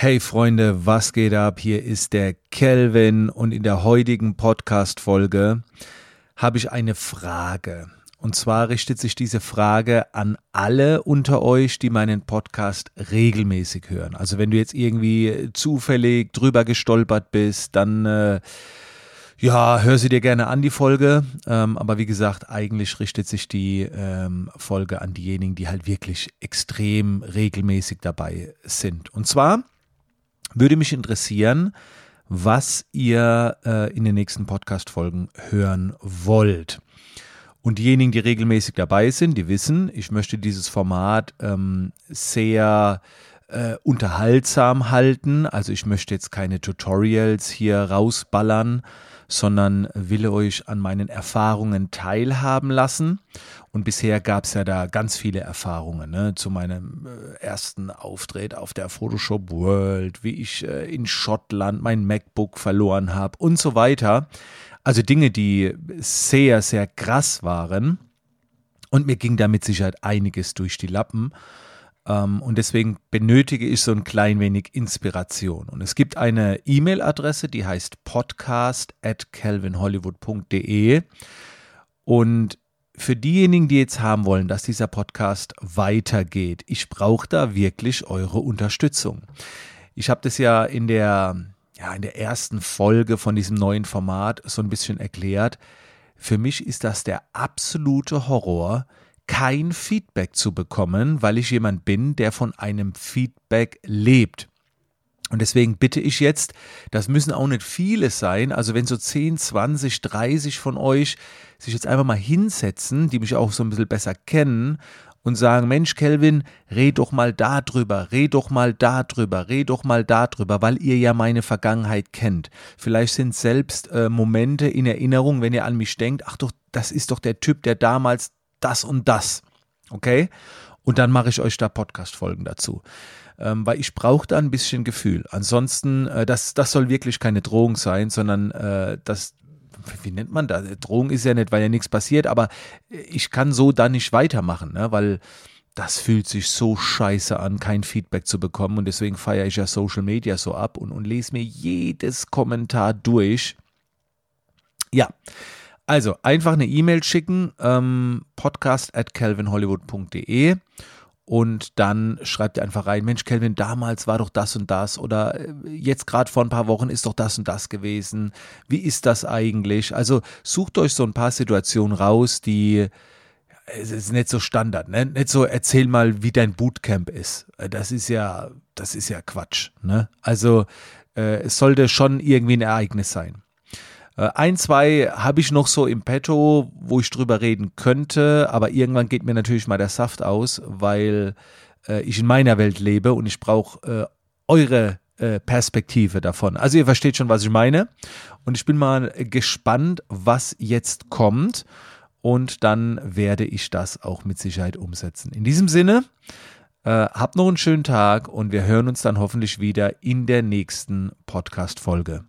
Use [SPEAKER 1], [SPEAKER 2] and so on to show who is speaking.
[SPEAKER 1] Hey Freunde, was geht ab? Hier ist der Kelvin und in der heutigen Podcast-Folge habe ich eine Frage. Und zwar richtet sich diese Frage an alle unter euch, die meinen Podcast regelmäßig hören. Also wenn du jetzt irgendwie zufällig drüber gestolpert bist, dann äh, ja, hör sie dir gerne an, die Folge. Ähm, aber wie gesagt, eigentlich richtet sich die ähm, Folge an diejenigen, die halt wirklich extrem regelmäßig dabei sind. Und zwar würde mich interessieren, was ihr äh, in den nächsten Podcast-Folgen hören wollt. Und diejenigen, die regelmäßig dabei sind, die wissen, ich möchte dieses Format ähm, sehr äh, unterhaltsam halten. Also ich möchte jetzt keine Tutorials hier rausballern, sondern will euch an meinen Erfahrungen teilhaben lassen. Und bisher gab es ja da ganz viele Erfahrungen ne? zu meinem äh, ersten Auftritt auf der Photoshop World, wie ich äh, in Schottland mein MacBook verloren habe und so weiter. Also Dinge, die sehr, sehr krass waren. Und mir ging da mit Sicherheit einiges durch die Lappen. Ähm, und deswegen benötige ich so ein klein wenig Inspiration. Und es gibt eine E-Mail-Adresse, die heißt podcast at calvinhollywood.de. Und für diejenigen, die jetzt haben wollen, dass dieser Podcast weitergeht, ich brauche da wirklich eure Unterstützung. Ich habe das ja in der, ja in der ersten Folge von diesem neuen Format so ein bisschen erklärt. Für mich ist das der absolute Horror, kein Feedback zu bekommen, weil ich jemand bin, der von einem Feedback lebt. Und deswegen bitte ich jetzt, das müssen auch nicht viele sein, also wenn so 10, 20, 30 von euch sich jetzt einfach mal hinsetzen, die mich auch so ein bisschen besser kennen und sagen, Mensch, Kelvin, red doch mal da drüber, red doch mal da drüber, red doch mal da drüber, weil ihr ja meine Vergangenheit kennt. Vielleicht sind selbst äh, Momente in Erinnerung, wenn ihr an mich denkt, ach doch, das ist doch der Typ, der damals das und das. Okay? Und dann mache ich euch da Podcast-Folgen dazu. Ähm, weil ich brauche da ein bisschen Gefühl. Ansonsten, äh, das, das soll wirklich keine Drohung sein, sondern äh, das, wie nennt man das? Drohung ist ja nicht, weil ja nichts passiert, aber ich kann so dann nicht weitermachen, ne? weil das fühlt sich so scheiße an, kein Feedback zu bekommen und deswegen feiere ich ja Social Media so ab und, und lese mir jedes Kommentar durch. Ja, also einfach eine E-Mail schicken, ähm, podcast at calvinhollywood.de und dann schreibt ihr einfach rein, Mensch, Calvin, damals war doch das und das oder äh, jetzt gerade vor ein paar Wochen ist doch das und das gewesen. Wie ist das eigentlich? Also sucht euch so ein paar Situationen raus, die es ist nicht so Standard, ne? Nicht so erzähl mal, wie dein Bootcamp ist. Äh, das ist ja, das ist ja Quatsch, ne? Also äh, es sollte schon irgendwie ein Ereignis sein. Äh, ein, zwei habe ich noch so im Petto, wo ich drüber reden könnte, aber irgendwann geht mir natürlich mal der Saft aus, weil äh, ich in meiner Welt lebe und ich brauche äh, eure äh, Perspektive davon. Also ihr versteht schon, was ich meine. Und ich bin mal gespannt, was jetzt kommt. Und dann werde ich das auch mit Sicherheit umsetzen. In diesem Sinne, äh, habt noch einen schönen Tag und wir hören uns dann hoffentlich wieder in der nächsten Podcast-Folge.